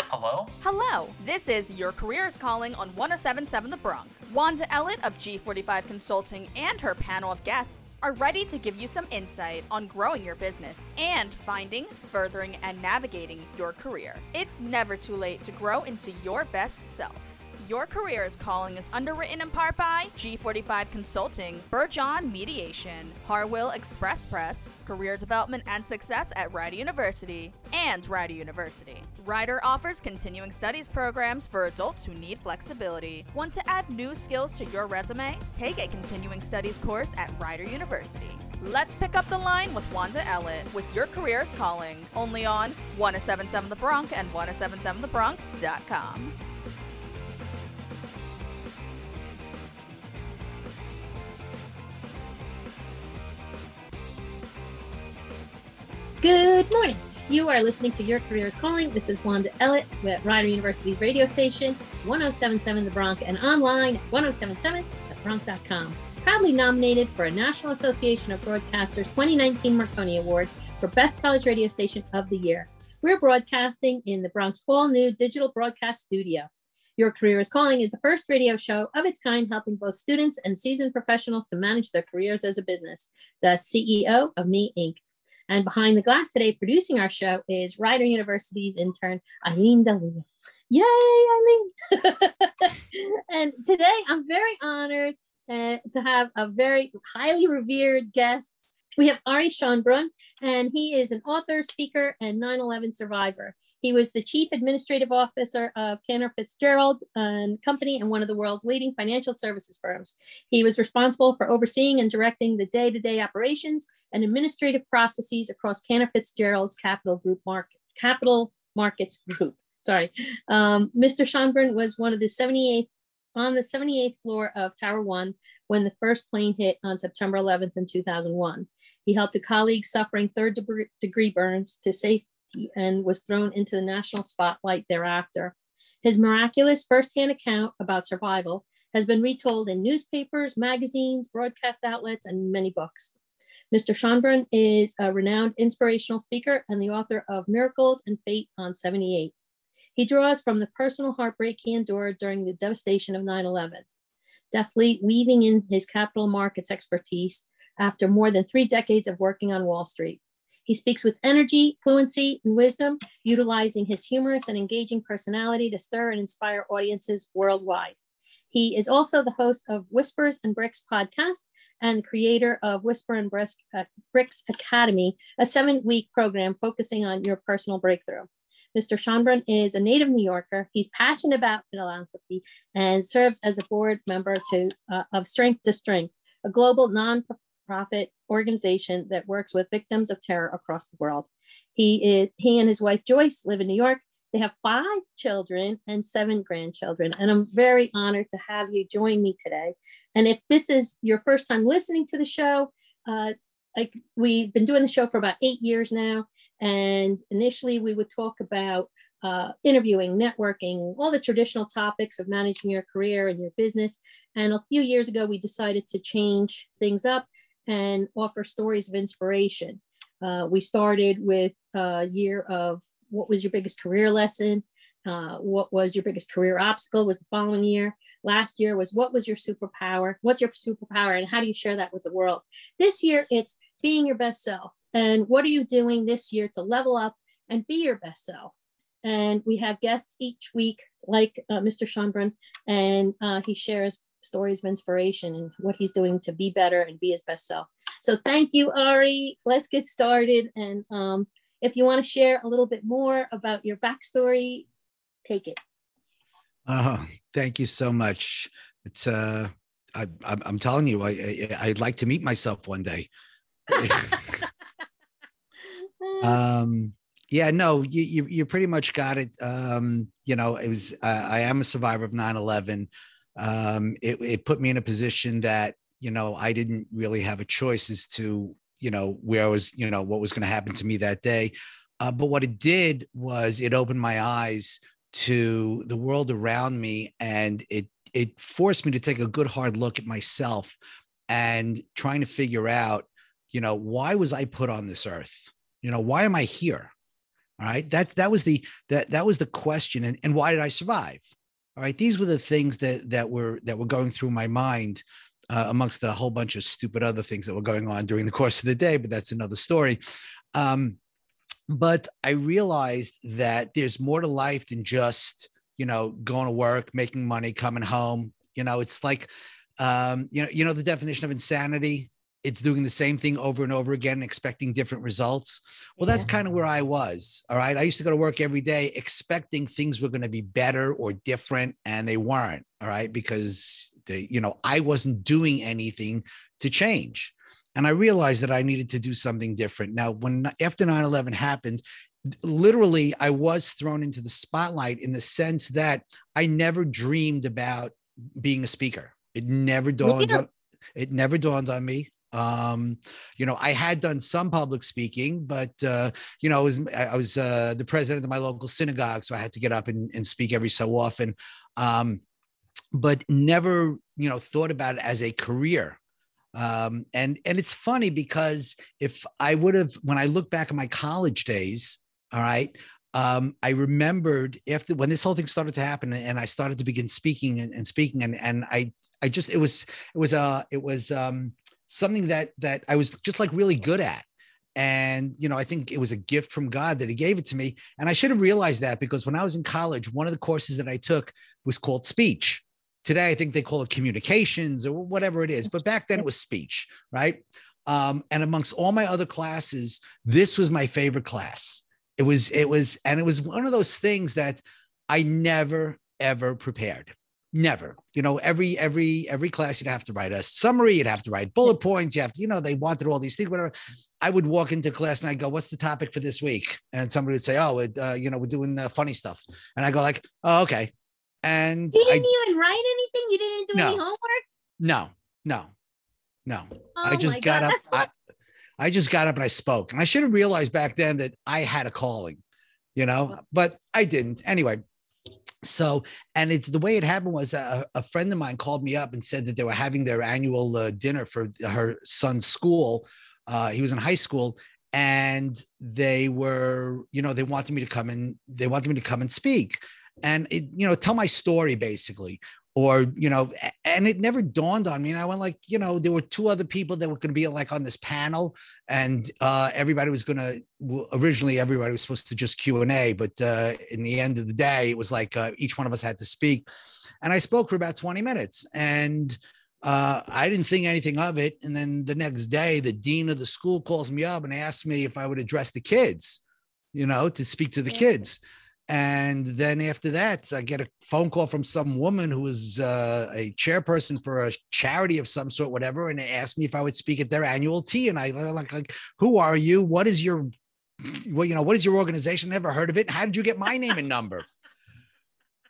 Hello? Hello, this is Your Career is Calling on 1077 The Bronc. Wanda Ellett of G45 Consulting and her panel of guests are ready to give you some insight on growing your business and finding, furthering, and navigating your career. It's never too late to grow into your best self. Your Career is Calling is underwritten in part by G45 Consulting, Burjohn Mediation, Harwell Express Press, Career Development and Success at Rider University, and Rider University. Rider offers continuing studies programs for adults who need flexibility. Want to add new skills to your resume? Take a continuing studies course at Rider University. Let's pick up the line with Wanda Ellett with Your Career is Calling, only on 1077 The Bronc and 1077thebronc.com. Good morning. You are listening to Your Career is Calling. This is Wanda Ellett with Rider University's radio station, 1077 The Bronc, and online at 1077thebronc.com. Proudly nominated for a National Association of Broadcasters 2019 Marconi Award for Best College Radio Station of the Year. We're broadcasting in the Bronc's all new digital broadcast studio. Your Career is Calling is the first radio show of its kind helping both students and seasoned professionals to manage their careers as a business. The CEO of Me Inc. And behind the glass today, producing our show, is Rider University's intern, Eileen Dalia. Yay, Eileen! and today, I'm very honored uh, to have a very highly revered guest. We have Ari Schonbrun, and he is an author, speaker, and 9 11 survivor. He was the chief administrative officer of Cantor Fitzgerald and Company and one of the world's leading financial services firms. He was responsible for overseeing and directing the day to day operations and administrative processes across Cantor Fitzgerald's Capital Group Market, Capital Markets Group. Sorry. Um, Mr. Schonbrun was one of the 78th on the 78th floor of Tower One when the first plane hit on September 11th in 2001. He helped a colleague suffering third degree burns to safety and was thrown into the national spotlight thereafter. His miraculous firsthand account about survival has been retold in newspapers, magazines, broadcast outlets, and many books. Mr. Schonbrun is a renowned inspirational speaker and the author of Miracles and Fate on 78. He draws from the personal heartbreak he endured during the devastation of 9 11, deftly weaving in his capital markets expertise after more than three decades of working on Wall Street. He speaks with energy, fluency, and wisdom, utilizing his humorous and engaging personality to stir and inspire audiences worldwide. He is also the host of Whispers and Bricks podcast and creator of Whisper and uh, Bricks Academy, a seven week program focusing on your personal breakthrough. Mr. Schonbrun is a native New Yorker. He's passionate about philanthropy and serves as a board member to, uh, of Strength to Strength, a global nonprofit organization that works with victims of terror across the world. He is he and his wife Joyce live in New York. They have five children and seven grandchildren, and I'm very honored to have you join me today. And if this is your first time listening to the show, uh, we've been doing the show for about eight years now, and initially we would talk about uh, interviewing, networking, all the traditional topics of managing your career and your business. And a few years ago, we decided to change things up and offer stories of inspiration. Uh, we started with a year of what was your biggest career lesson? Uh, what was your biggest career obstacle was the following year. Last year was what was your superpower? What's your superpower and how do you share that with the world? This year it's being your best self. And what are you doing this year to level up and be your best self? And we have guests each week, like uh, Mr. Schonbrun, and uh, he shares stories of inspiration and what he's doing to be better and be his best self. So thank you, Ari. Let's get started. And um, if you want to share a little bit more about your backstory, take it. Uh, thank you so much. It's uh, I, I'm telling you, I, I would like to meet myself one day. um, yeah, no, you, you, you pretty much got it. Um, you know, it was uh, I am a survivor of 9/11 um, it, it put me in a position that you know I didn't really have a choice as to you know where I was you know what was going to happen to me that day. Uh, but what it did was it opened my eyes to the world around me, and it it forced me to take a good hard look at myself and trying to figure out you know why was I put on this earth? You know why am I here? All right. That that was the that that was the question. And, and why did I survive? All right. These were the things that that were that were going through my mind uh, amongst the whole bunch of stupid other things that were going on during the course of the day, but that's another story. Um, but I realized that there's more to life than just, you know, going to work, making money, coming home. You know, it's like, um, you know, you know the definition of insanity it's doing the same thing over and over again, expecting different results. Well, that's kind of where I was. All right. I used to go to work every day expecting things were going to be better or different, and they weren't. All right. Because they, you know, I wasn't doing anything to change. And I realized that I needed to do something different. Now, when after 9 11 happened, literally, I was thrown into the spotlight in the sense that I never dreamed about being a speaker. It never dawned on, it never dawned on me um you know i had done some public speaking but uh you know i was i was uh the president of my local synagogue so i had to get up and, and speak every so often um but never you know thought about it as a career um and and it's funny because if i would have when i look back at my college days all right um, I remembered after when this whole thing started to happen and I started to begin speaking and, and speaking and, and I, I just, it was, it was, uh, it was, um, something that that I was just like really good at. And you know, I think it was a gift from God that He gave it to me. And I should have realized that because when I was in college, one of the courses that I took was called speech. Today, I think they call it communications or whatever it is, but back then it was speech, right? Um, and amongst all my other classes, this was my favorite class. It was, it was, and it was one of those things that I never ever prepared. Never. You know, every every every class you'd have to write a summary, you'd have to write bullet points, you have to, you know, they wanted all these things, whatever. I would walk into class and I go, "What's the topic for this week?" And somebody would say, "Oh, uh, you know, we're doing uh, funny stuff," and I go like, "Oh, okay." And you didn't I, even write anything. You didn't do no, any homework. No, no, no. Oh I just got God, up. I, I just got up and I spoke, and I should have realized back then that I had a calling, you know, but I didn't. Anyway, so and it's the way it happened was a, a, friend of mine called me up and said that they were having their annual uh, dinner for her son's school uh, he was in high school and they were you know they wanted me to come and they wanted me to come and speak and it, you know tell my story basically. Or you know and it never dawned on me and i went like you know there were two other people that were going to be like on this panel and uh, everybody was going to originally everybody was supposed to just q&a but uh, in the end of the day it was like uh, each one of us had to speak. And i spoke for about 20 minutes and uh, i didn't think anything of it. And then the next day the dean of the school calls me up and asks me if i would address the kids you know to speak to the kids and then after that, I get a phone call from some woman who was uh, a chairperson for a charity of some sort, whatever, and they asked me if I would speak at their annual tea. And I like, like, who are you? What is your, well, you know, what is your organization? Never heard of it. How did you get my name and number?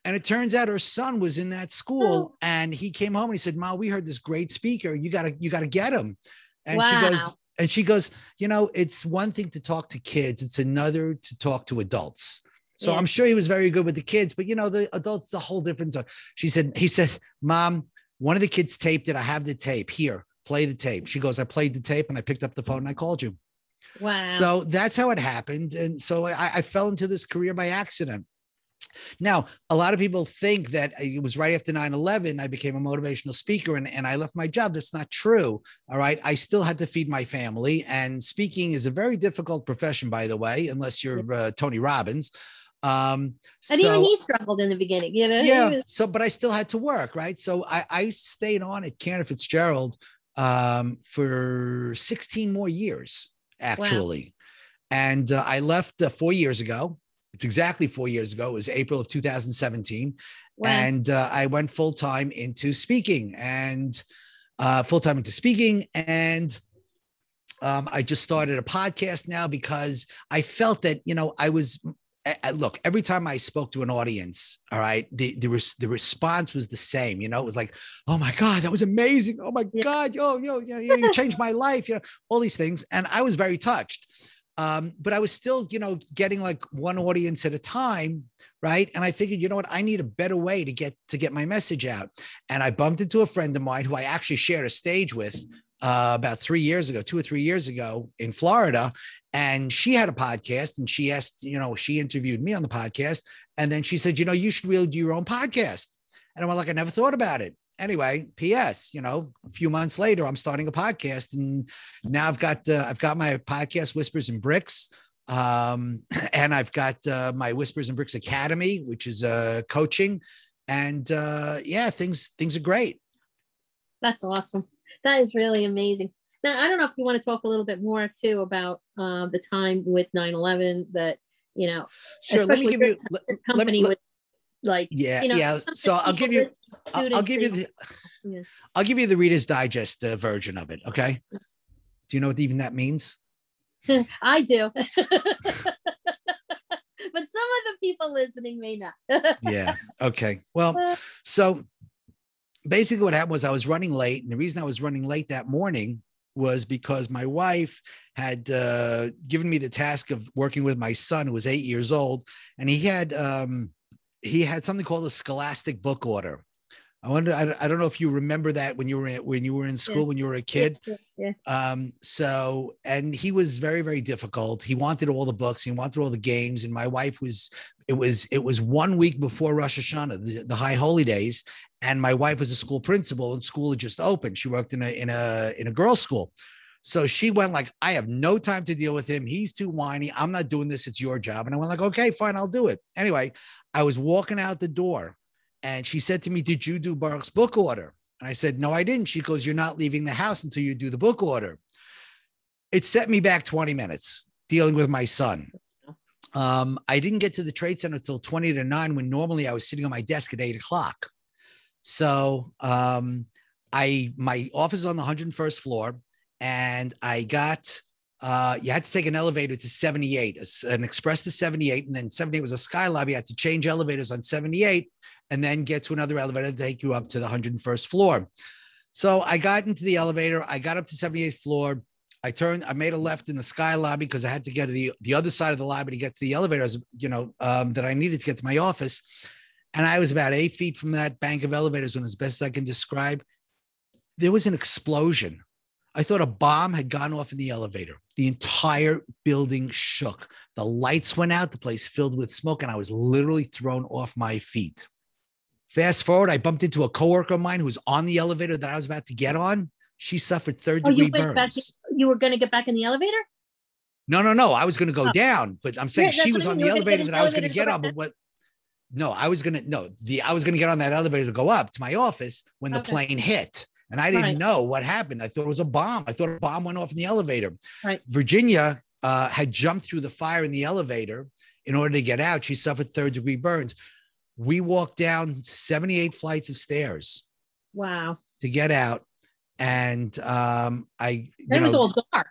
And it turns out her son was in that school, and he came home and he said, "Ma, we heard this great speaker. You gotta, you gotta get him." And wow. she goes, and she goes, you know, it's one thing to talk to kids; it's another to talk to adults. So yeah. I'm sure he was very good with the kids, but you know, the adults, a whole different. She said, he said, Mom, one of the kids taped it. I have the tape here. Play the tape. She goes, I played the tape and I picked up the phone and I called you. Wow. So that's how it happened. And so I, I fell into this career by accident. Now, a lot of people think that it was right after 9 11, I became a motivational speaker and, and I left my job. That's not true. All right. I still had to feed my family. And speaking is a very difficult profession, by the way, unless you're uh, Tony Robbins. Um, and so, even he struggled in the beginning, you know. Yeah. Was- so, but I still had to work, right? So I, I stayed on at Cantor Fitzgerald um, for 16 more years, actually. Wow. And uh, I left uh, four years ago. It's exactly four years ago. It was April of 2017. Wow. And uh, I went full time into speaking and uh, full time into speaking. And um, I just started a podcast now because I felt that, you know, I was look every time i spoke to an audience all right the the, res, the response was the same you know? It was like oh my god that was amazing. Oh my god yo yo yo you changed my life you know all these things. And i was very touched. Um, but i was still you know getting like one audience at a time right? And i figured you know what? I need a better way to get to get my message out. And i bumped into a friend of mine who i actually shared a stage with uh, about three years ago, two or three years ago in Florida, and she had a podcast, and she asked, you know, she interviewed me on the podcast, and then she said, you know, you should really do your own podcast. And I'm like, I never thought about it. Anyway, P.S. You know, a few months later, I'm starting a podcast, and now I've got uh, I've got my podcast, Whispers and Bricks, um, and I've got uh, my Whispers and Bricks Academy, which is uh, coaching, and uh, yeah, things things are great. That's awesome. That is really amazing. Now, I don't know if you want to talk a little bit more too about uh, the time with 9/11 that you know, sure. Let me give you let, company let, let, with like yeah you know, yeah. So I'll give you I'll, I'll, give you the yeah. I'll give you the Reader's Digest uh, version of it. Okay. Do you know what even that means? I do. but some of the people listening may not. yeah. Okay. Well, so basically what happened was I was running late. And the reason I was running late that morning was because my wife had uh, given me the task of working with my son who was eight years old and he had um, he had something called a scholastic book order I wonder. I, I don't know if you remember that when you were in, when you were in school yeah. when you were a kid. Yeah, yeah, um. So, and he was very very difficult. He wanted all the books. He wanted all the games. And my wife was. It was it was one week before Rosh Hashanah, the, the high holy days, and my wife was a school principal, and school had just opened. She worked in a in a in a girls' school. So she went like, I have no time to deal with him. He's too whiny. I'm not doing this. It's your job. And I went like, okay, fine, I'll do it. Anyway, I was walking out the door and she said to me, Did you do Baruch's book order? And I said, No, I didn't. She goes, You're not leaving the house until you do the book order. It set me back 20 minutes dealing with my son. Um, I didn't get to the trade center until 20 to 9 when normally I was sitting on my desk at 8 o'clock. So um, I my office is on the 101st floor, and I got uh, you had to take an elevator to 78, an express to 78, and then 78 was a sky lobby. You had to change elevators on 78 and then get to another elevator to take you up to the 101st floor. So I got into the elevator. I got up to 78th floor. I turned, I made a left in the sky lobby because I had to get to the, the other side of the lobby to get to the elevators, you know, um, that I needed to get to my office. And I was about eight feet from that bank of elevators, and as best as I can describe, there was an explosion I thought a bomb had gone off in the elevator. The entire building shook. The lights went out, the place filled with smoke, and I was literally thrown off my feet. Fast forward, I bumped into a coworker of mine who was on the elevator that I was about to get on. She suffered third degree oh, you burns. Back, you were going to get back in the elevator? No, no, no. I was going to go oh. down, but I'm saying yeah, she was on the elevator that I was going to get on. But what? No, I was going to no. The I was to get on that elevator to go up to my office when the plane hit. And I didn't right. know what happened. I thought it was a bomb. I thought a bomb went off in the elevator. Right. Virginia uh, had jumped through the fire in the elevator in order to get out. She suffered third degree burns. We walked down 78 flights of stairs. Wow. To get out. And um, I. It was all dark.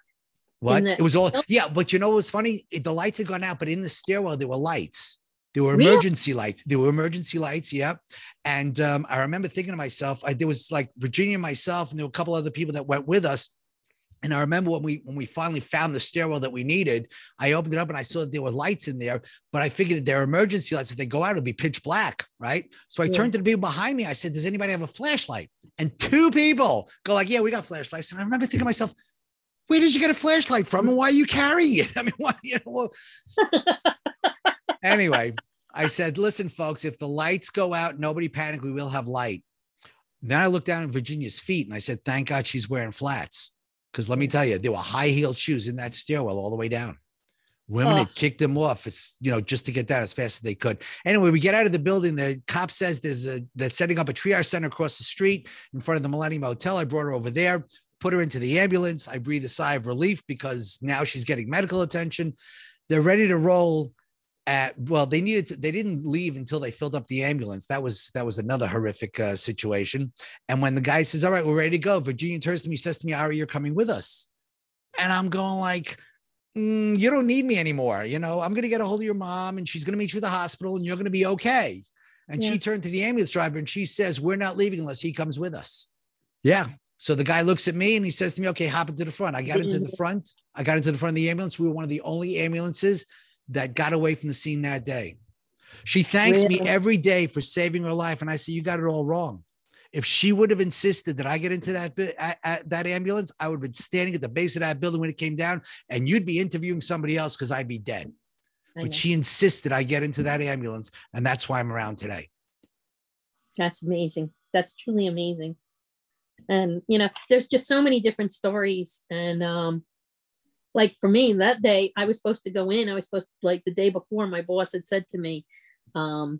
What? The- it was all, yeah. But you know what was funny? The lights had gone out, but in the stairwell, there were lights. There were emergency really? lights. There were emergency lights. Yep. And um, I remember thinking to myself, I, there was like Virginia and myself, and there were a couple other people that went with us. And I remember when we when we finally found the stairwell that we needed, I opened it up and I saw that there were lights in there. But I figured there are emergency lights. If they go out, it'll be pitch black, right? So I yeah. turned to the people behind me. I said, "Does anybody have a flashlight?" And two people go like, "Yeah, we got flashlights." And I remember thinking to myself, "Where did you get a flashlight from? And why are you carrying it?" I mean, why? You know, anyway, I said, listen, folks, if the lights go out, nobody panic. We will have light. Then I looked down at Virginia's feet and I said, thank God she's wearing flats. Because let me tell you, there were high heeled shoes in that stairwell all the way down. Women oh. had kicked them off, it's you know, just to get down as fast as they could. Anyway, we get out of the building. The cop says there's a they're setting up a triage center across the street in front of the Millennium Hotel. I brought her over there, put her into the ambulance. I breathe a sigh of relief because now she's getting medical attention. They're ready to roll at well they needed to, they didn't leave until they filled up the ambulance that was that was another horrific uh, situation and when the guy says all right we're ready to go virginia turns to me says to me ari you're coming with us and i'm going like mm, you don't need me anymore you know i'm going to get a hold of your mom and she's going to meet you at the hospital and you're going to be okay and yeah. she turned to the ambulance driver and she says we're not leaving unless he comes with us yeah so the guy looks at me and he says to me, okay, hop into the front. I got into the front. I got into the front of the ambulance. We were one of the only ambulances that got away from the scene that day. She thanks really? me every day for saving her life. And I say, You got it all wrong. If she would have insisted that I get into that at, at that ambulance, I would have been standing at the base of that building when it came down, and you'd be interviewing somebody else because I'd be dead. I But know. she insisted I get into that ambulance, and that's why I'm around today. That's amazing. That's truly amazing. And you know, there's just so many different stories. And um, like for me, that day I was supposed to go in. I was supposed to like the day before, my boss had said to me, um,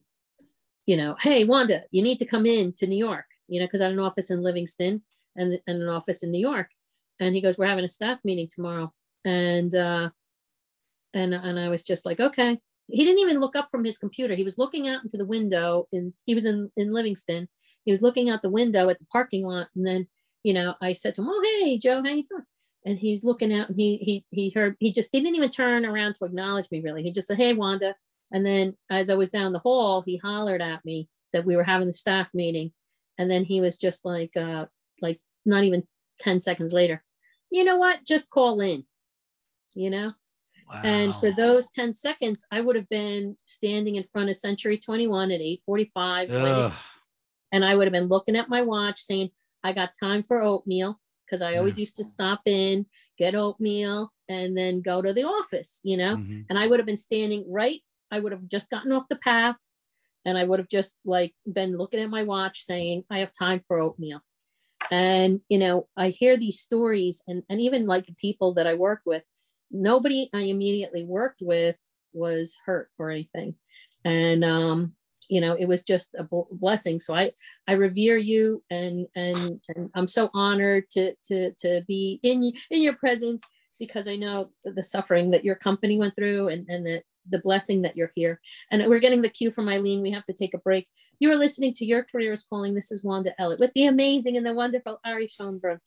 you know, hey Wanda, you need to come in to New York, you know, because I had an office in Livingston and, and an office in New York. And he goes, We're having a staff meeting tomorrow. And uh and and I was just like, okay. He didn't even look up from his computer. He was looking out into the window and he was in, in Livingston. He was looking out the window at the parking lot. And then, you know, I said to him, Oh, hey, Joe, how you doing? And he's looking out and he he he heard he just he didn't even turn around to acknowledge me really. He just said, Hey Wanda. And then as I was down the hall, he hollered at me that we were having the staff meeting. And then he was just like uh like not even 10 seconds later, you know what? Just call in. You know? wow. And for those 10 seconds, I would have been standing in front of Century 21 at 845. and I would have been looking at my watch saying, I got time for oatmeal because I always used to stop in, get oatmeal, and then go to the office, you know? Mhm. And I would have been standing right, I would have just gotten off the path and I would have just like been looking at my watch saying, I have time for oatmeal. And, you know, I hear these stories and, and even like the people that I work with, nobody I immediately worked with was hurt or anything. And, um, you know, it was just a blessing. So I, I revere you and, and, and I'm so honored to, to, to be in, in your presence because I know the suffering that your company went through and, and the, the blessing that you're here. And we're getting the cue from Eileen. We have to take a break. You are listening to Your Career is Calling. This is Wanda Ellett with the amazing and the wonderful Ari Schonbrun.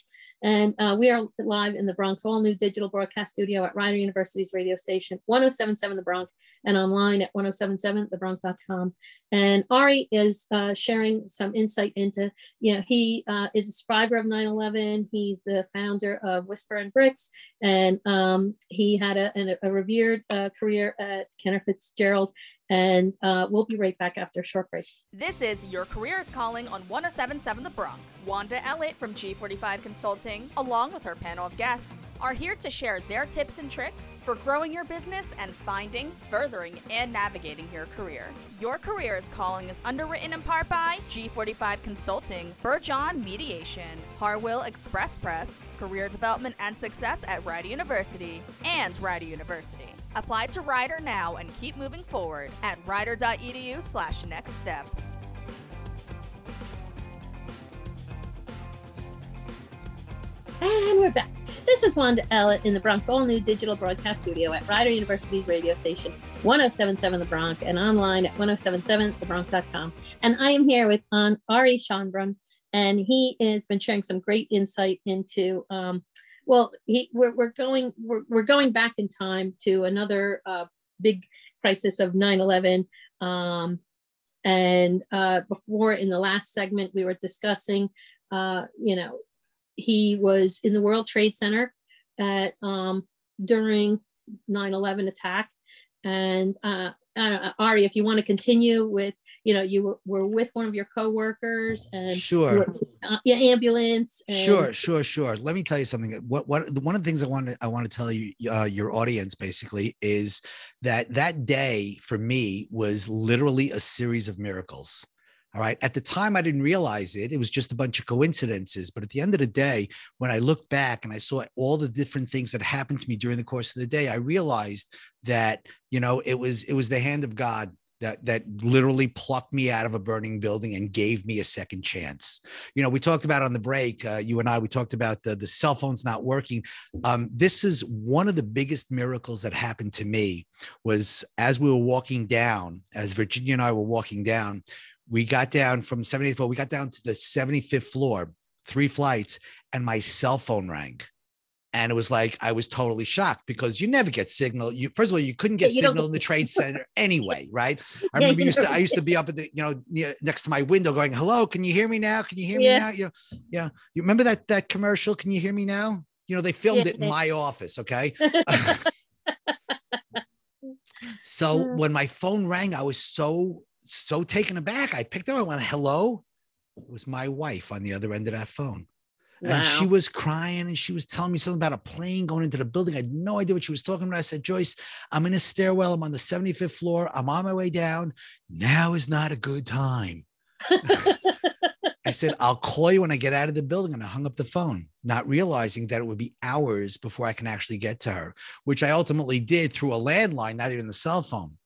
And uh, we are live in the Bronc's, all new digital broadcast studio at Rider University's radio station, 1077 The Bronc, and online at 1077thebronc.com. And Ari is uh, sharing some insight into, you know, he uh, is a survivor of 9 11. He's the founder of Whisper and Bricks, and um, he had a, a revered uh, career at Cantor Fitzgerald. And uh, we'll be right back after a short break. This is Your Career is Calling on 1077 The Bronc. Wanda Ellett from G45 Consulting, along with her panel of guests, are here to share their tips and tricks for growing your business and finding, furthering, and navigating your career. Your Career is Calling is underwritten in part by G45 Consulting, Burjohn Mediation, Harwell Express Press, Career Development and Success at Rider University, and Rider University. Apply to Rider now and keep moving forward at rider.edu slash next step. And we're back. This is Wanda Ellett in the Bronc's all new digital broadcast studio at Rider University's radio station, 1077 The Bronc, and online at 1077thebronc.com. And I am here with Ari Schonbrun, and he has been sharing some great insight into. Um, well, he, we're, we're going we're, we're going back in time to another uh, big crisis of 9/11. Um, and uh, before in the last segment, we were discussing, uh, you know, he was in the World Trade Center at um, during 9/11 attack. And uh, Ari, if you want to continue with, you know, you were, with one of your coworkers and Sure. uh, yeah, ambulance. And, Sure, sure, sure. Let me tell you something. What what one of the things I want to I want to tell you uh, your audience basically is that that day for me was literally a series of miracles. All right. At the time, I didn't realize it. It was just a bunch of coincidences. But at the end of the day, when I looked back and I saw all the different things that happened to me during the course of the day, I realized that you know it was it was the hand of God that that literally plucked me out of a burning building and gave me a second chance you know we talked about on the break uh, you and i we talked about the, the cell phones not working um, this is one of the biggest miracles that happened to me was as we were walking down as virginia and i were walking down we got down from 78th floor we got down to the 75th floor three flights and my cell phone rang and it was like I was totally shocked because you never get signal. You first of all, you couldn't get you signal in the trade center anyway, right? I remember you used to I used to be up at the you know near, next to my window going, "Hello, can you hear me now? Can you hear Yeah. me now?" You know, yeah. You remember that that commercial? Can you hear me now? You know, they filmed Yeah. it in my office. Okay, so when my phone rang, I was so so taken aback. I picked up. I went, "Hello." It was my wife on the other end of that phone. Wow. And she was crying and she was telling me something about a plane going into the building. I had no idea what she was talking about. I said, Joyce, I'm in a stairwell. I'm on the 75th floor. I'm on my way down. Now is not a good time. I said, I'll call you when I get out of the building. And I hung up the phone, not realizing that it would be hours before I can actually get to her, which I ultimately did through a landline, not even the cell phone.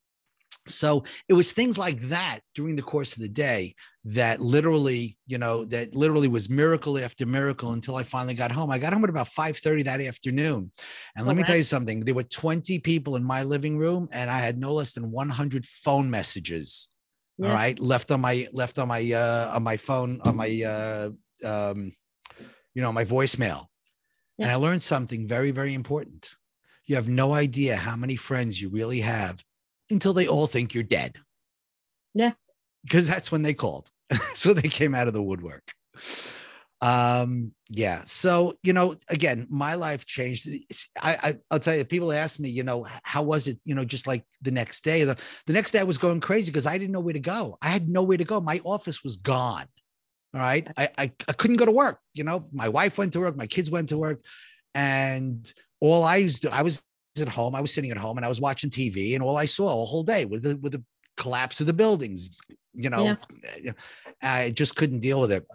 So it was things like that during the course of the day that literally, you know, that literally was miracle after miracle until I finally got home. I got home at about 5:30 that afternoon. And let Oh, me tell you something. There were 20 people in my living room and I had no less than 100 phone messages. All Yeah. right, left on my left on my uh on my phone on my uh um you know, my voicemail. And I learned something very very important. You have no idea how many friends you really have until they all think you're dead. Yeah. Because that's when they called. so they came out of the woodwork. Um, yeah. So, you know, again, my life changed. I, I I'll tell you, people ask me, you know, how was it, you know, just like the next day. The, the next day I was going crazy because I didn't know where to go. I had nowhere to go. My office was gone. All right. I, I I couldn't go to work. You know, my wife went to work, my kids went to work, and all I used to, I was at home. I was sitting at home and I was watching TV, and all I saw a whole day was the with the collapse of the buildings. You know, I just couldn't deal with it.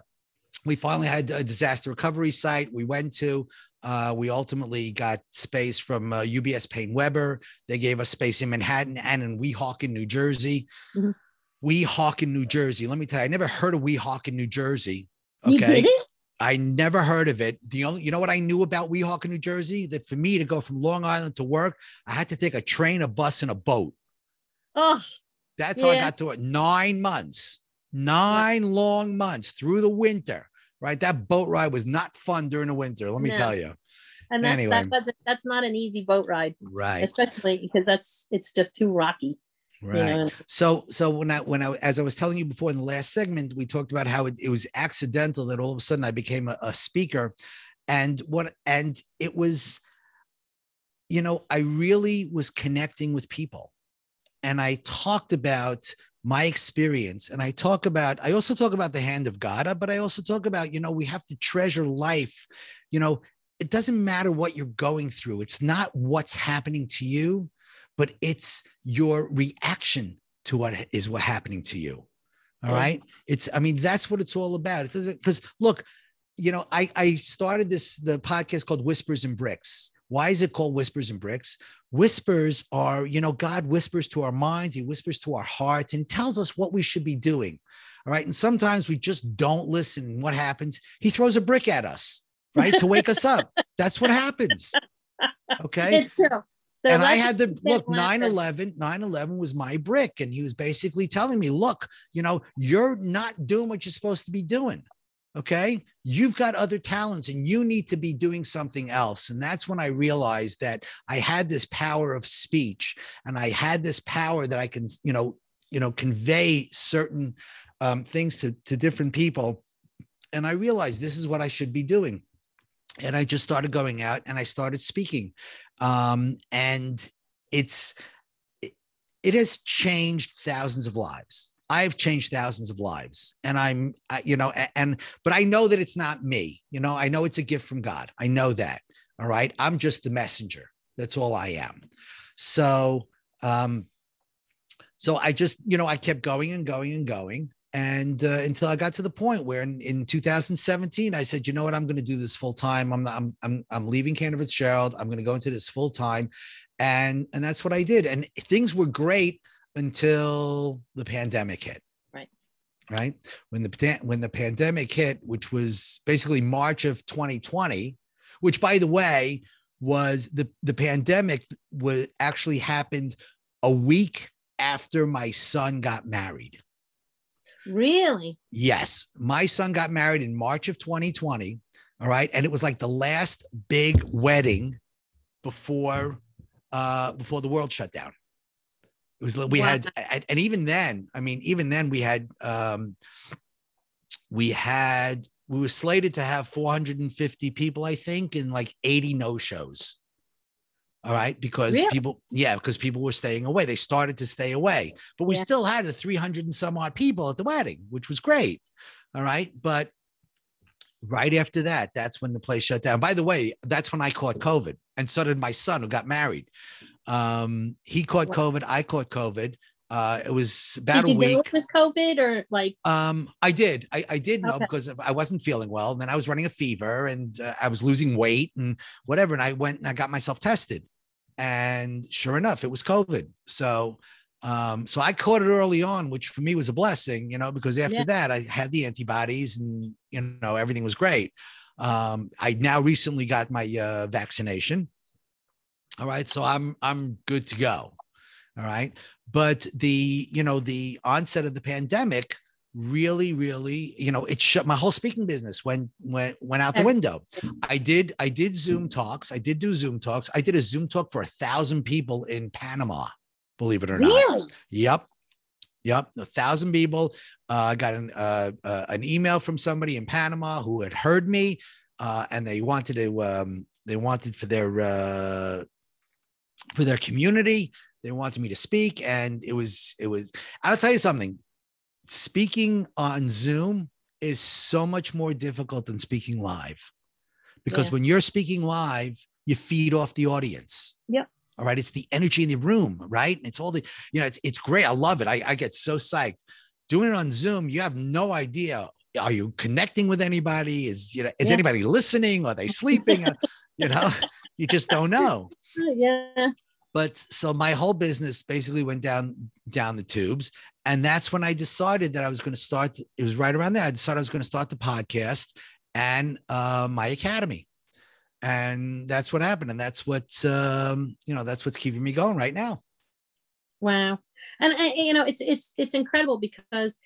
We finally had a disaster recovery site. We went to. Uh, we ultimately got space from uh, UBS PaineWebber. They gave us space in Manhattan and in Weehawken, New Jersey. Mhm. Weehawken, New Jersey. Let me tell you, I never heard of Weehawken, New Jersey. You did it? I never heard of it. The only, you know what I knew about Weehawken, New Jersey? That for me to go from Long Island to work, I had to take a train, a bus, and a boat. Oh, That's how I got to it. Nine months, nine long months through the winter. Right, that boat ride was not fun during the winter. Let me No. tell you. and that's Anyway. that, that's that's not an easy boat ride, Right, especially because that's it's just too rocky. Right. Know, So, so when I, when I, as I was telling you before in the last segment, we talked about how it, it was accidental that all of a sudden I became a, a speaker, and what, and it was, you know, I really was connecting with people, and I talked about my experience, and I talk about, I also talk about the hand of God, but I also talk about, you know, we have to treasure life, you know. It doesn't matter what you're going through. It's not what's happening to you, but it's your reaction to what is what happening to you. All Yeah. right. It's, I mean, that's what it's all about. It doesn't because look, you know, I I started this the podcast called Whispers and Bricks. Why is it called Whispers and Bricks? Whispers are, you know, God whispers to our minds, He whispers to our hearts, and He tells us what we should be doing. All right. And sometimes we just don't listen. And what happens? He throws a brick at us, right? to wake us up. That's what happens. Okay it's true. So and I had to look laughter. 9 11, 9 11 was my brick. And he was basically telling me, look, you know, you're not doing what you're supposed to be doing. Okay. You've got other talents and you need to be doing something else. And that's when I realized that I had this power of speech and I had this power that I can, you know, you know, convey certain um, things to, to different people. And I realized this is what I should be doing. And I just started going out and I started speaking um, and it's it, it has changed thousands of lives. I've changed thousands of lives, and I'm, you know, a- and but I know that it's not me. You know, I know it's a gift from God. I know that. All right, I'm just the messenger. That's all I am. So, um, so I just, you know, I kept going and going and going. And uh, until I got to the point where in, in 2017, I said, you know what, I'm going to do this full time. I'm, I'm, I'm, I'm leaving Cantor Fitzgerald. I'm going to go into this full time. And, and that's what I did. And things were great until the pandemic hit. Right. Right. When the, when the pandemic hit, which was basically March of 2020, which by the way, was the, the pandemic was actually happened a week after my son got married. Really? Yes, my son got married in March of 2020. All right, and it was like the last big wedding before uh before the world shut down. It was we Wow. had and even then, I mean, even then we had um we had we were slated to have 450 people, I think, and like 80 no-shows. All right, because Really? people, yeah, because people were staying away. They started to stay away, but we Yeah. still had a 300 and some odd people at the wedding, which was great. All right. But right after that, that's when the place shut down. By the way, that's when I caught COVID, and so did my son who got married. Um, he caught COVID. I caught COVID. Uh, it was about Did a week. know it was COVID or like? Um, I did. I, I did know Okay. because I wasn't feeling well. And then I was running a fever and uh, I was losing weight and whatever. And I went and I got myself tested. And sure enough, it was COVID. So, um, so I caught it early on, which for me was a blessing, you know, because after Yeah. that I had the antibodies and, you know, everything was great. Um, I now recently got my uh, vaccination. All right. So I'm, I'm good to go. All right but the you know the onset of the pandemic really really you know it shut my whole speaking business went went went out the window i did i did zoom talks i did do zoom talks i did a zoom talk for a thousand people in panama believe it or not Really? Yep. Yep. A thousand people. Uh, I got an, uh, uh, an email from somebody in Panama who had heard me uh, and they wanted to, um, they wanted for their, uh, for their community. They wanted me to speak. And it was, it was, I'll tell you something speaking on Zoom is so much more difficult than speaking live because Yeah. when you're speaking live, you feed off the audience. Yep. All right. It's the energy in the room, right? It's all the, you know, it's, it's great. I love it. I, I get so psyched. Doing it on Zoom, you have no idea. Are you connecting with anybody? Is, you know, is Yeah. anybody listening? Are they sleeping? You know, you just don't know yeah. But so my whole business basically went down down the tubes. And that's when i decided that i was going to start it was right around there i decided i was going to start the podcast and uh, my academy. And that's what happened and that's what's um, you know that's what's keeping me going right now. Wow. And you know, it's it's it's incredible because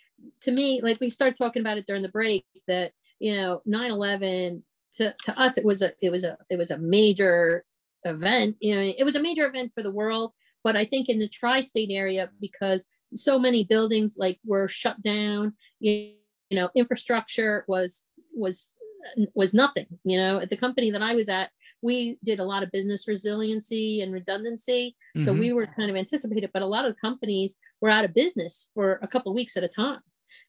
to me, like we started talking about it during the break, that you know, 9-11 to, to us it was a it was a it was a major event. You know, it was a major event for the world, but I think in the tri-state area, because so many buildings like were shut down, you, you know, infrastructure was was was nothing. You know, at the company that I was at, we did a lot of business resiliency and redundancy. So Mhm. we were kind of anticipated, but a lot of companies were out of business for a couple of weeks at a time.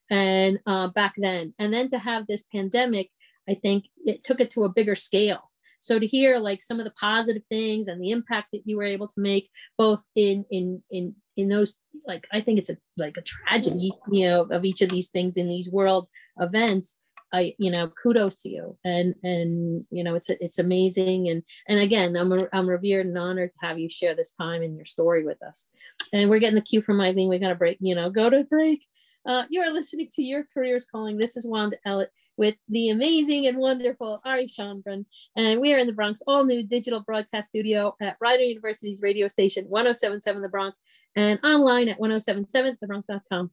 And uh, back then, and then to have this pandemic, I think it took it to a bigger scale. So to hear like some of the positive things and the impact that you were able to make, both in in in in those, like I think it's a like a tragedy, you know, of each of these things in these world events. I, you know, kudos to you, and and you know, it's it's amazing, and and again, I'm I'm revered and honored to have you share this time and your story with us. And we're getting the cue from Eileen. We got to break. You know, go to break. Uh, you are listening to Your Careers Calling. This is Wanda Ellett with the amazing and wonderful Ari Schonbrun. And we are in the Bronc's, all new digital broadcast studio at Rider University's radio station 1077 The Bronc and online at 1077thebronc.com.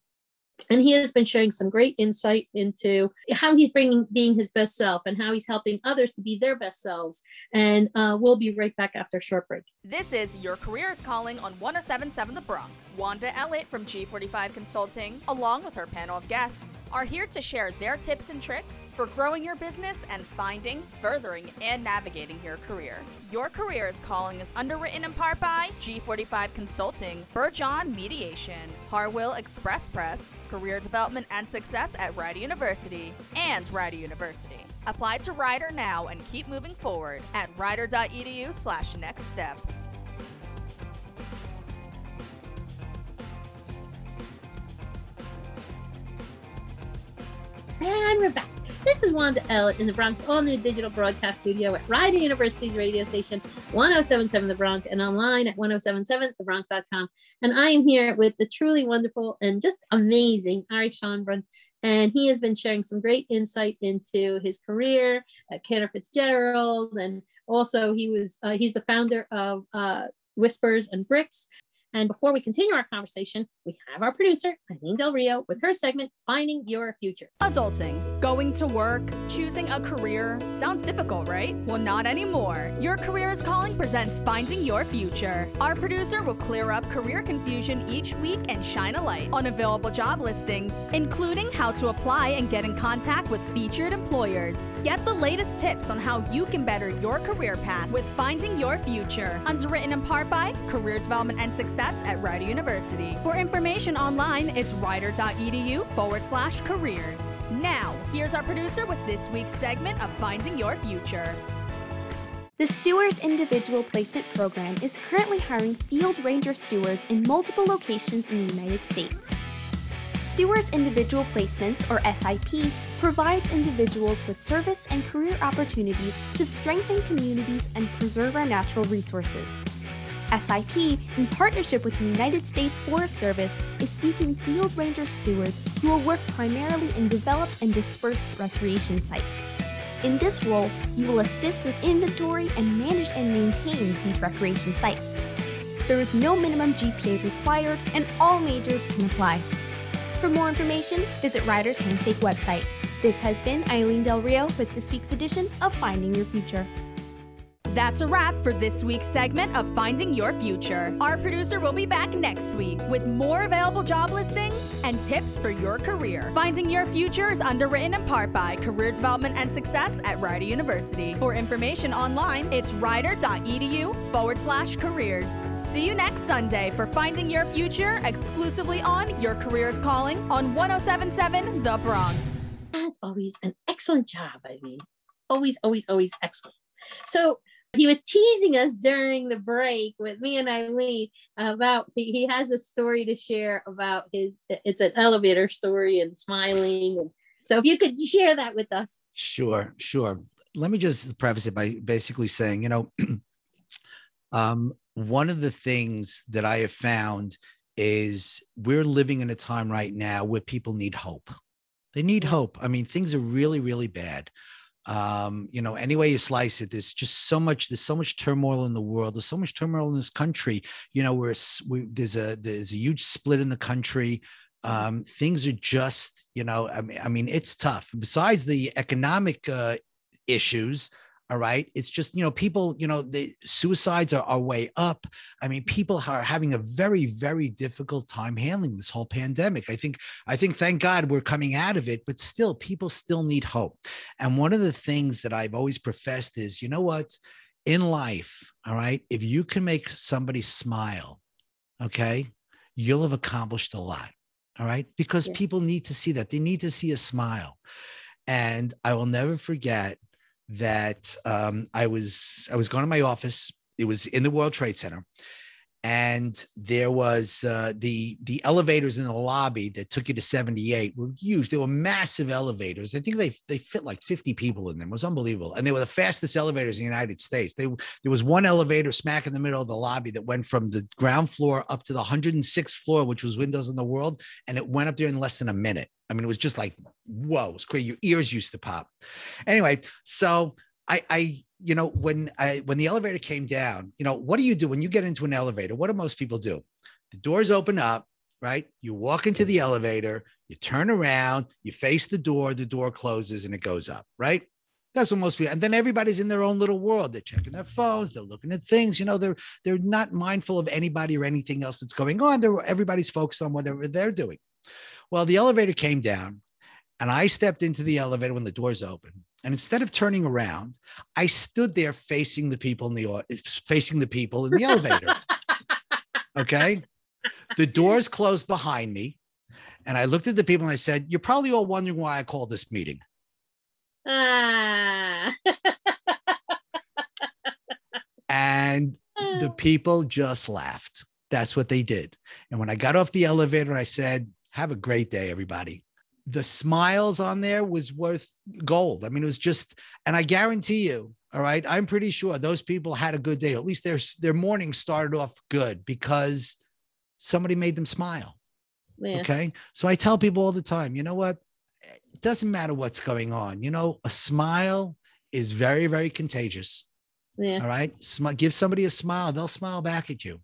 And he has been sharing some great insight into how he's bringing being his best self and how he's helping others to be their best selves. And uh, we'll be right back after a short break. This is Your Career is Calling on 1077 The Bronc. Wanda Ellett from G45 Consulting, along with her panel of guests, are here to share their tips and tricks for growing your business and finding, furthering, and navigating your career. Your Career is Calling is underwritten in part by G45 Consulting, Burjohn Mediation, Harwill Express Press, Career Development and Success at Rider University, and Rider University. Apply to Rider now and keep moving forward at rider.edu slash next step. And we're back. This is Wanda Ellett in the Bronc's all new digital broadcast studio at Rider University's radio station 1077 The Bronc and online at 1077thebronc.com. And I am here with the truly wonderful and just amazing Ari Schonbrun. And he has been sharing some great insight into his career at Cantor Fitzgerald. And also, he was uh, he's the founder of uh, Whispers and Bricks. And before we continue our conversation, we have our producer, Eileen Del Rio, with her segment, Finding Your Future. Adulting, going to work, choosing a career sounds difficult, right? Well, not anymore. Your Career is Calling presents Finding Your Future. Our producer will clear up career confusion each week and shine a light on available job listings, including how to apply and get in contact with featured employers. Get the latest tips on how you can better your career path with Finding Your Future. Underwritten in part by Career Development and Success success at Rider University. For information online, it's rider.edu forward slash careers. Now, here's our producer with this week's segment of Finding Your Future. The Stewards Individual Placement Program is currently hiring field ranger stewards in multiple locations in the United States. Stewards Individual Placements, or SIP, provides individuals with service and career opportunities to strengthen communities and preserve our natural resources. SIP, in partnership with the United States Forest Service, is seeking field ranger stewards who will work primarily in developed and dispersed recreation sites. In this role, you will assist with inventory and manage and maintain these recreation sites. There is no minimum GPA required, and all majors can apply. For more information, visit Riders Handshake website. This has been Eileen Del Rio with this week's edition of Finding Your Future. That's a wrap for this week's segment of Finding Your Future. Our producer will be back next week with more available job listings and tips for your career. Finding Your Future is underwritten in part by Career Development and Success at Rider University. For information online, it's rider.edu forward slash careers. See you next Sunday for Finding Your Future exclusively on Your Careers Calling on 1077 The Bronc. As always, an excellent job, I mean. Always, always, always excellent. So he was teasing us during the break with me and Eileen about he has a story to share about his it's an elevator story and smiling and so if you could share that with us. Sure, sure. Let me just preface it by basically saying, you know, um, one of the things that I have found is we're living in a time right now where people need hope. They need hope. I mean, things are really, really bad um, you know, any way you slice it, there's just so much, there's so much turmoil in the world. There's so much turmoil in this country. You know, where we, there's a there's a huge split in the country. Um, things are just, you know, I mean, I mean, it's tough. Besides the economic uh, issues, all right. It's just, you know, people, you know, the suicides are, are way up. I mean, people are having a very, very difficult time handling this whole pandemic. I think, I think, thank God we're coming out of it, but still, people still need hope. And one of the things that I've always professed is, you know what? In life, all right, if you can make somebody smile, okay, you'll have accomplished a lot. All right. Because yeah. people need to see that. They need to see a smile. And I will never forget that um, I was I was going to my office. It was in the World Trade Center, and there was uh, the the elevators in the lobby that took you to 78 were huge. They were massive elevators. I think they they fit like 50 people in them. It was unbelievable, and they were the fastest elevators in the United States. They there was one elevator smack in the middle of the lobby that went from the ground floor up to the 106th floor, which was windows in the world, and it went up there in less than a minute. I mean, it was just like whoa, it was crazy. Your ears used to pop. Anyway, so I I you know, when I when the elevator came down, you know, what do you do when you get into an elevator? What do most people do? The doors open up, right? You walk into the elevator, you turn around, you face the door, the door closes and it goes up, right? That's what most people, and then everybody's in their own little world. They're checking their phones, they're looking at things, you know, they're they're not mindful of anybody or anything else that's going on. They're everybody's focused on whatever they're doing. Well, the elevator came down and I stepped into the elevator when the doors opened and instead of turning around, I stood there facing the people in the facing the people in the elevator. Okay. The doors closed behind me. And I looked at the people and I said, You're probably all wondering why I called this meeting. Ah. and the people just laughed. That's what they did. And when I got off the elevator, I said, Have a great day, everybody the smiles on there was worth gold. I mean, it was just, and I guarantee you, all right, I'm pretty sure those people had a good day. At least their their morning started off good because somebody made them smile. Yeah. Okay. So I tell people all the time, you know what? It doesn't matter what's going on. You know, a smile is very, very contagious. Yeah. All right. Sm- give somebody a smile, they'll smile back at you.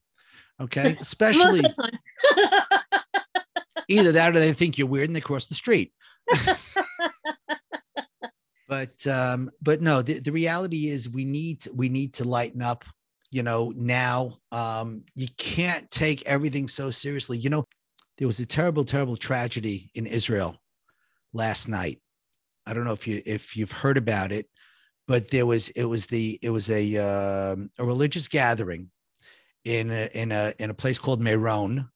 Okay. Especially Either that or they think you're weird and they cross the street. but um, but no, the, the reality is we need we need to lighten up. You know, now um, you can't take everything so seriously. You know, there was a terrible, terrible tragedy in Israel last night. I don't know if you if you've heard about it, but there was it was the it was a uh, a religious gathering in a, in a in a place called Meron,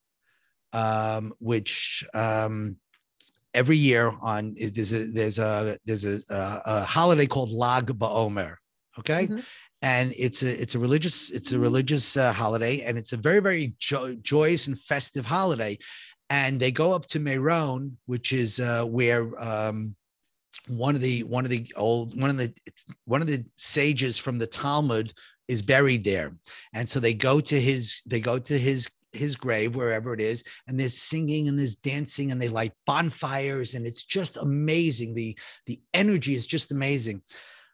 um, which um, every year on there's a there's a there's a, a, a holiday called Lag BaOmer. Okay. Mhm. And it's a it's a religious it's a religious uh, holiday and it's a very very jo- joyous and festive holiday, and they go up to Meron, which is uh, where um, one of the one of the old one of the it's one of the sages from the Talmud is buried there, and so they go to his they go to his his grave wherever it is and there's singing and there's dancing and they light bonfires and it's just amazing. The the energy is just amazing.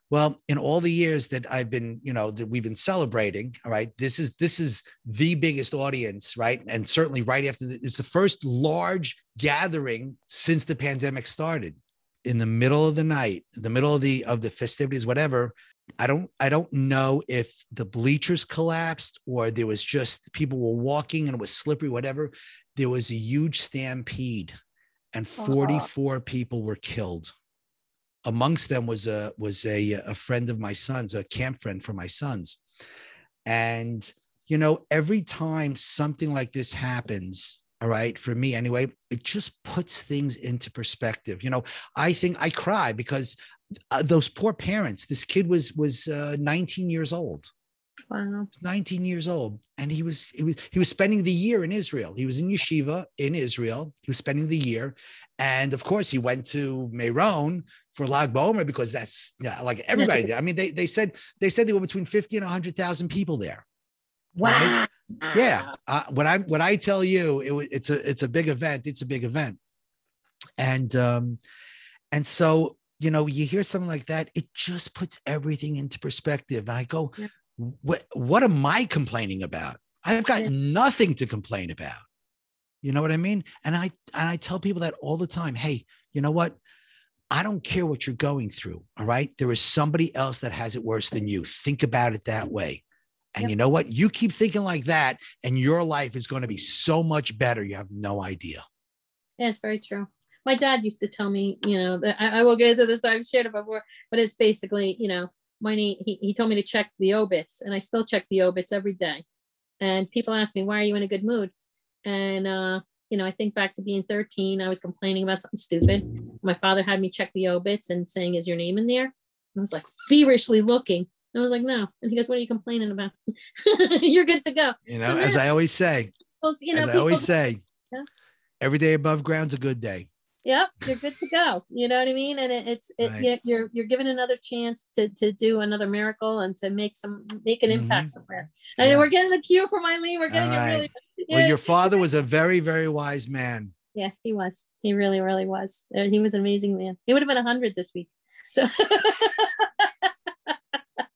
Well in all the years that i've been you know that we've been celebrating all right this is this is the biggest audience right? And certainly right after the, it's the first large gathering since the pandemic started. In the middle of the night the middle of the of the festivities whatever I don't I don't know if the bleachers collapsed or there was just people were walking and it was slippery, whatever. There was a huge stampede and uh-huh. 44 people were killed. Amongst them was a was a, a friend of my son's, a camp friend for my sons. And you know, every time something like this happens, all right, for me anyway, it just puts things into perspective. You know, I think I cry because uh, those poor parents. This kid was was uh, 19 years old. Wow. 19 years old, and he was he was he was spending the year in Israel. He was in yeshiva in Israel. He was spending the year, and of course he went to Meron for Lag BaOmer because that's yeah, like everybody there. I mean, they they said they said there were between 50 and 100 thousand people there. Wow. Yeah, uh, what I what I tell you, it, it's a it's a big event. It's a big event, and um, and so you know you hear something like that, it just puts everything into perspective. And I go, Yeah. what what am I complaining about? I've got Yeah. nothing to complain about. You know what I mean? And I and I tell people that all the time. Hey, you know what? I don't care what you're going through. All right. There is somebody else that has it worse than you. Think about it that way. And Yep. you know what? You keep thinking like that, and your life is going to be so much better. You have no idea. Yeah, it's very true. My dad used to tell me, you know, that I, I will get into this. I've shared it before, but it's basically, you know, my name. He, he told me to check the obits, and I still check the obits every day. And people ask me, "Why are you in a good mood?" And uh, you know, I think back to being 13. I was complaining about something stupid. My father had me check the obits and saying, "Is your name in there?" And I was like feverishly looking. And I was like, "No." And he goes, "What are you complaining about? You're good to go." You know, So as I always say, you know, as I always say, Yeah. every day above ground's a good day. Yep, you're good to go. You know what I mean? And it, it's it, Right. you- you're you're given another chance to to do another miracle and to make some make an impact somewhere. And Mm-hmm. Yeah. we're getting a cue from Eileen. We're getting a really Well, your father was a very, very wise man. yeah, he was. He really, really was. Uh, He was an amazing man. He would have been a hundred this week. So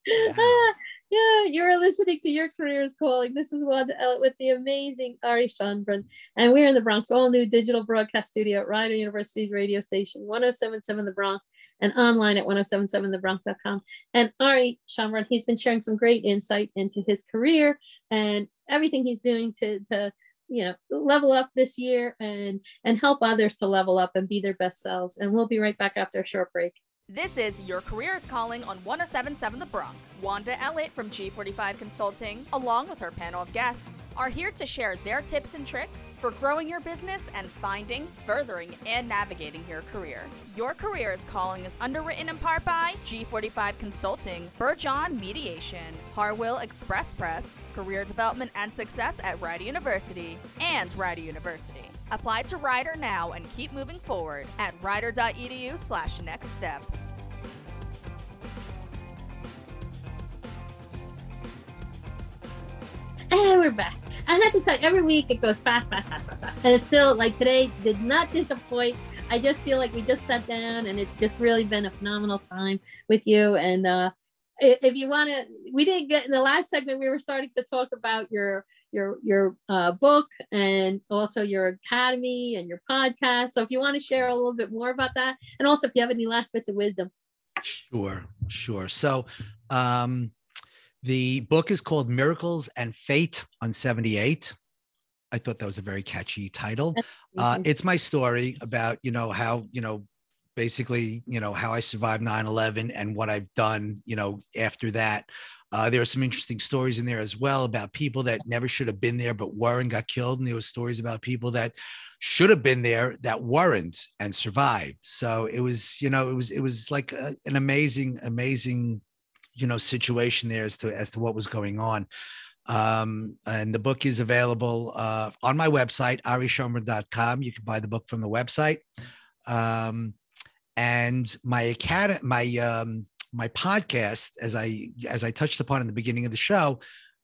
yeah, you're listening to Your Career is Calling. This is Wanda Ellett with the amazing Ari Schonbrun. And we're in the Bronc's, all new digital broadcast studio at Rider University's radio station, 1077 The Bronc, and online at 1077thebronc.com. And Ari Schonbrun, he's been sharing some great insight into his career and everything he's doing to, to you know, level up this year and and help others to level up and be their best selves. And we'll be right back after a short break. This is Your Career is Calling on 1077 The Bronc. Wanda Ellett from G45 Consulting, along with her panel of guests, are here to share their tips and tricks for growing your business and finding, furthering, and navigating your career. Your Career is Calling is underwritten in part by G45 Consulting, Bergeon Mediation, Harwell Express Press, Career Development and Success at Rider University, and Rider University. Apply to Rider now and keep moving forward at rider.edu slash next step. And we're back. I have to tell you, every week it goes fast, fast, fast, fast, fast. And it's still like today did not disappoint. I just feel like we just sat down and it's just really been a phenomenal time with you. And uh, if you want to, we didn't get in the last segment, we were starting to talk about your your your uh, book and also your academy and your podcast. So if you want to share a little bit more about that, and also if you have any last bits of wisdom. Sure, sure. So, um, the book is called Miracles and Fate on 78. I thought that was a very catchy title. Uh, it's my story about, you know, how, you know, basically, you know, how I survived 9 11 and what I've done, you know, after that. Uh, there are some interesting stories in there as well about people that never should have been there but were and got killed. And there were stories about people that should have been there that weren't and survived. So it was, you know, it was it was like a, an amazing, amazing, you know, situation there as to as to what was going on. Um, and the book is available uh, on my website, arischonbrun.com. You can buy the book from the website. Um, and my academy, my um, my podcast, as I as I touched upon in the beginning of the show,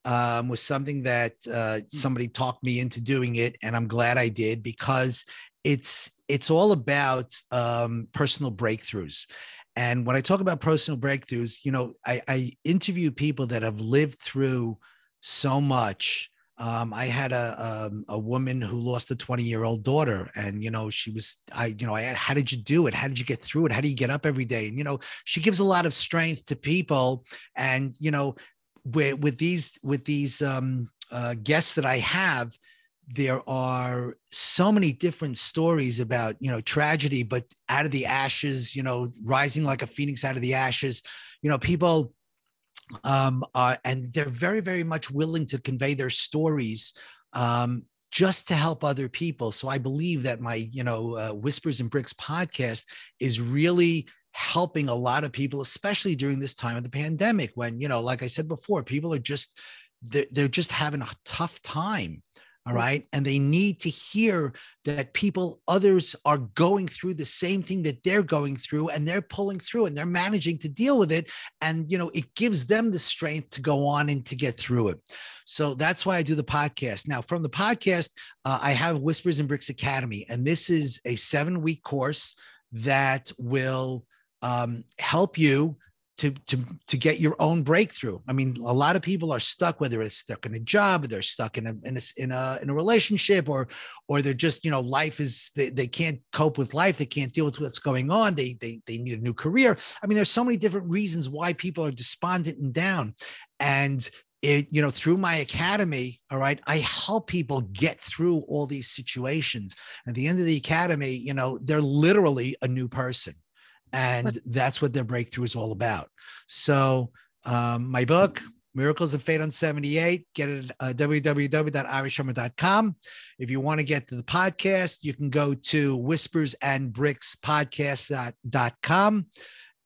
um, was something that uh, somebody talked me into doing it, and I'm glad I did because it's it's all about um, personal breakthroughs. And when I talk about personal breakthroughs, you know, I, I interview people that have lived through so much. Um, I had a, um, a woman who lost a 20 year old daughter, and you know she was I you know I how did you do it? How did you get through it? How do you get up every day? And you know she gives a lot of strength to people, and you know with with these with these um, uh, guests that I have, there are so many different stories about you know tragedy, but out of the ashes, you know, rising like a phoenix out of the ashes. You know, people um, uh, and they're very, very much willing to convey their stories um, just to help other people. So I believe that my, you know, uh, Whispers and Bricks podcast is really helping a lot of people, especially during this time of the pandemic, when you know, like I said before, people are just they're, they're just having a tough time all right? And they need to hear that people others are going through the same thing that they're going through and they're pulling through and they're managing to deal with it. And you know it gives them the strength to go on and to get through it. So that's why i do the podcast. Now from the podcast uh, i have whispers and bricks academy and this is a seven week course that will um, help you to to to get your own breakthrough. I mean, a lot of people are stuck, whether it's stuck in a job, they're stuck in a in a in a, in a relationship, or or they're just you know life is they, they can't cope with life, they can't deal with what's going on, they they they need a new career. I mean, there's so many different reasons why people are despondent and down, and it, you know, through my academy, all right, I help people get through all these situations. At the end of the academy, you know, they're literally a new person and that's what their breakthrough is all about. So, um, my book, Miracles of Fate on 78, get it at uh. If you want to get to the podcast, you can go to whispersandbrickspodcast.com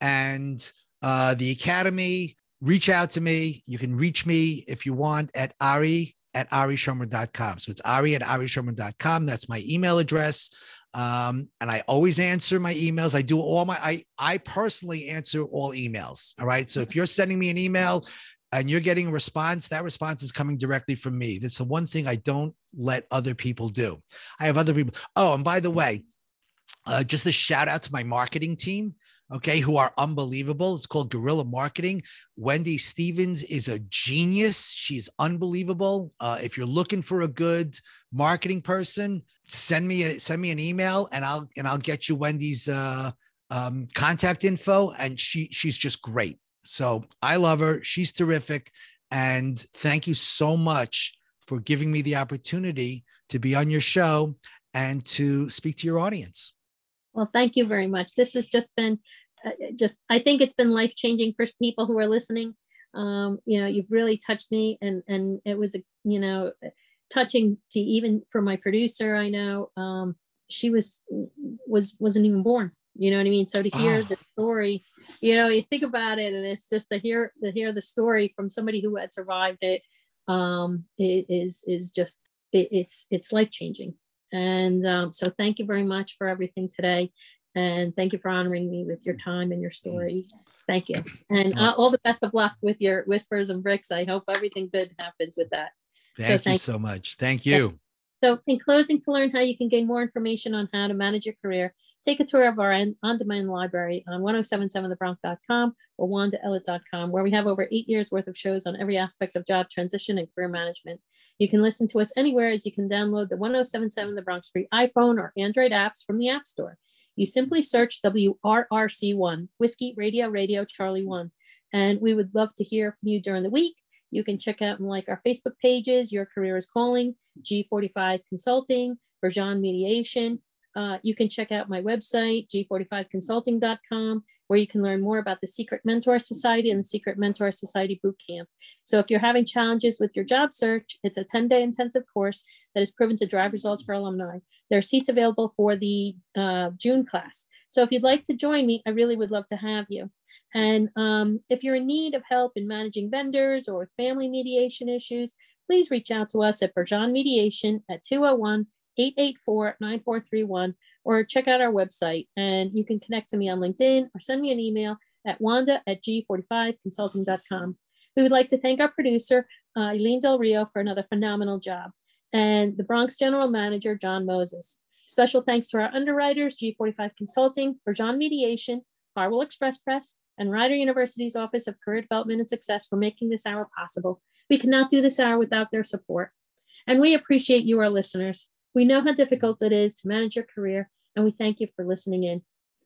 and and uh, the academy. Reach out to me. You can reach me if you want at Ari at arischonbrun.com. So it's Ari at arischonbrun.com. That's my email address. Um, and I always answer my emails. I do all my, I, I personally answer all emails. All right. So if you're sending me an email and you're getting a response, that response is coming directly from me. That's the one thing I don't let other people do. I have other people. Oh, and by the way, uh, just a shout out to my marketing team okay, who are unbelievable. It's called Guerrilla Marketing. Wendy Stevens is a genius. She's unbelievable. Uh, if you're looking for a good marketing person, send me a send me an email and I'll and I'll get you Wendy's uh, um, contact info. And she she's just great. So I love her. She's terrific. And thank you so much for giving me the opportunity to be on your show and to speak to your audience. Well, thank you very much. This has just been uh, just, I think it's been life changing for people who are listening. Um, you know, you've really touched me, and and it was, a you know, touching to even for my producer. I know um, she was was wasn't even born. You know what I mean? So to hear oh. the story, you know, you think about it, and it's just to hear to hear the story from somebody who had survived it, um, it is is just it, it's it's life changing. And um, so thank you very much for everything today. And thank you for honoring me with your time and your story. Thank you. And uh, all the best of luck with your whispers and bricks. I hope everything good happens with that. Thank, so you so much. Thank you. So, in closing, to learn how you can gain more information on how to manage your career, take a tour of our on demand library on 1077thebronc.com or wandaellett.com, where we have over eight years worth of shows on every aspect of job transition and career management. You can listen to us anywhere as you can download the 1077 The Bronc Free iPhone or Android apps from the App Store. You simply search WRRC1, Whiskey Radio Radio Charlie 1. And we would love to hear from you during the week. You can check out and like our Facebook pages, Your Career is Calling, G45 Consulting, Bergeon Mediation. Uh, you can check out my website, g45consulting.com, where you can learn more about the Secret Mentor Society and the Secret Mentor Society Bootcamp. So if you're having challenges with your job search, it's a 10-day intensive course that is proven to drive results for alumni. There are seats available for the uh, June class. So if you'd like to join me, I really would love to have you. And um, if you're in need of help in managing vendors or family mediation issues, please reach out to us at Bergeon Mediation at 201 884 9431 or check out our website. And you can connect to me on LinkedIn or send me an email at wanda at g45consulting.com. We would like to thank our producer, uh, Eileen Del Rio, for another phenomenal job, and the Bronc's General Manager, John Moses. Special thanks to our underwriters, G45 Consulting, Bergeon Mediation, Harwell Express Press, and Rider University's Office of Career Development and Success for making this hour possible. We cannot do this hour without their support. And we appreciate you, our listeners. We know how difficult it is to manage your career, and we thank you for listening in.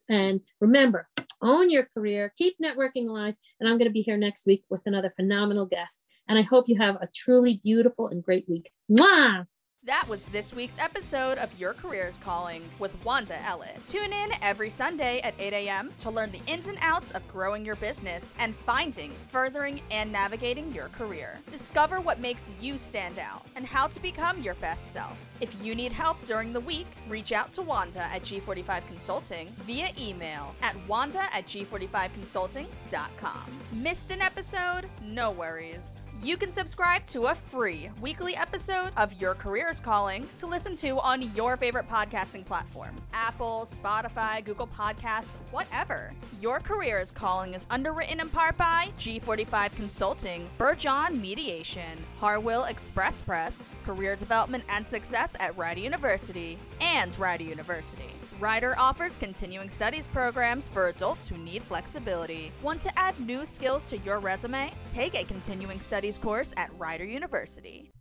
And remember, own your career, keep networking alive. And I'm going to be here next week with another phenomenal guest. And I hope you have a truly beautiful and great week. Mwah! That was this week's episode of Your Career's Calling with Wanda Ellett. Tune in every Sunday at 8 a.m. to learn the ins and outs of growing your business and finding, furthering, and navigating your career. Discover what makes you stand out and how to become your best self. If you need help during the week, reach out to Wanda at G45 Consulting via email at wanda at g45consulting.com. Missed an episode? No worries. You can subscribe to a free weekly episode of Your Career's Calling to listen to on your favorite podcasting platform Apple, Spotify, Google Podcasts, whatever. Your Career's Calling is underwritten in part by G45 Consulting, Bergeon Mediation, Harwell Express Press, Career Development and Success at Rider University, and Rider University. Rider offers continuing studies programs for adults who need flexibility. Want to add new skills to your resume? Take a continuing studies course at Rider University.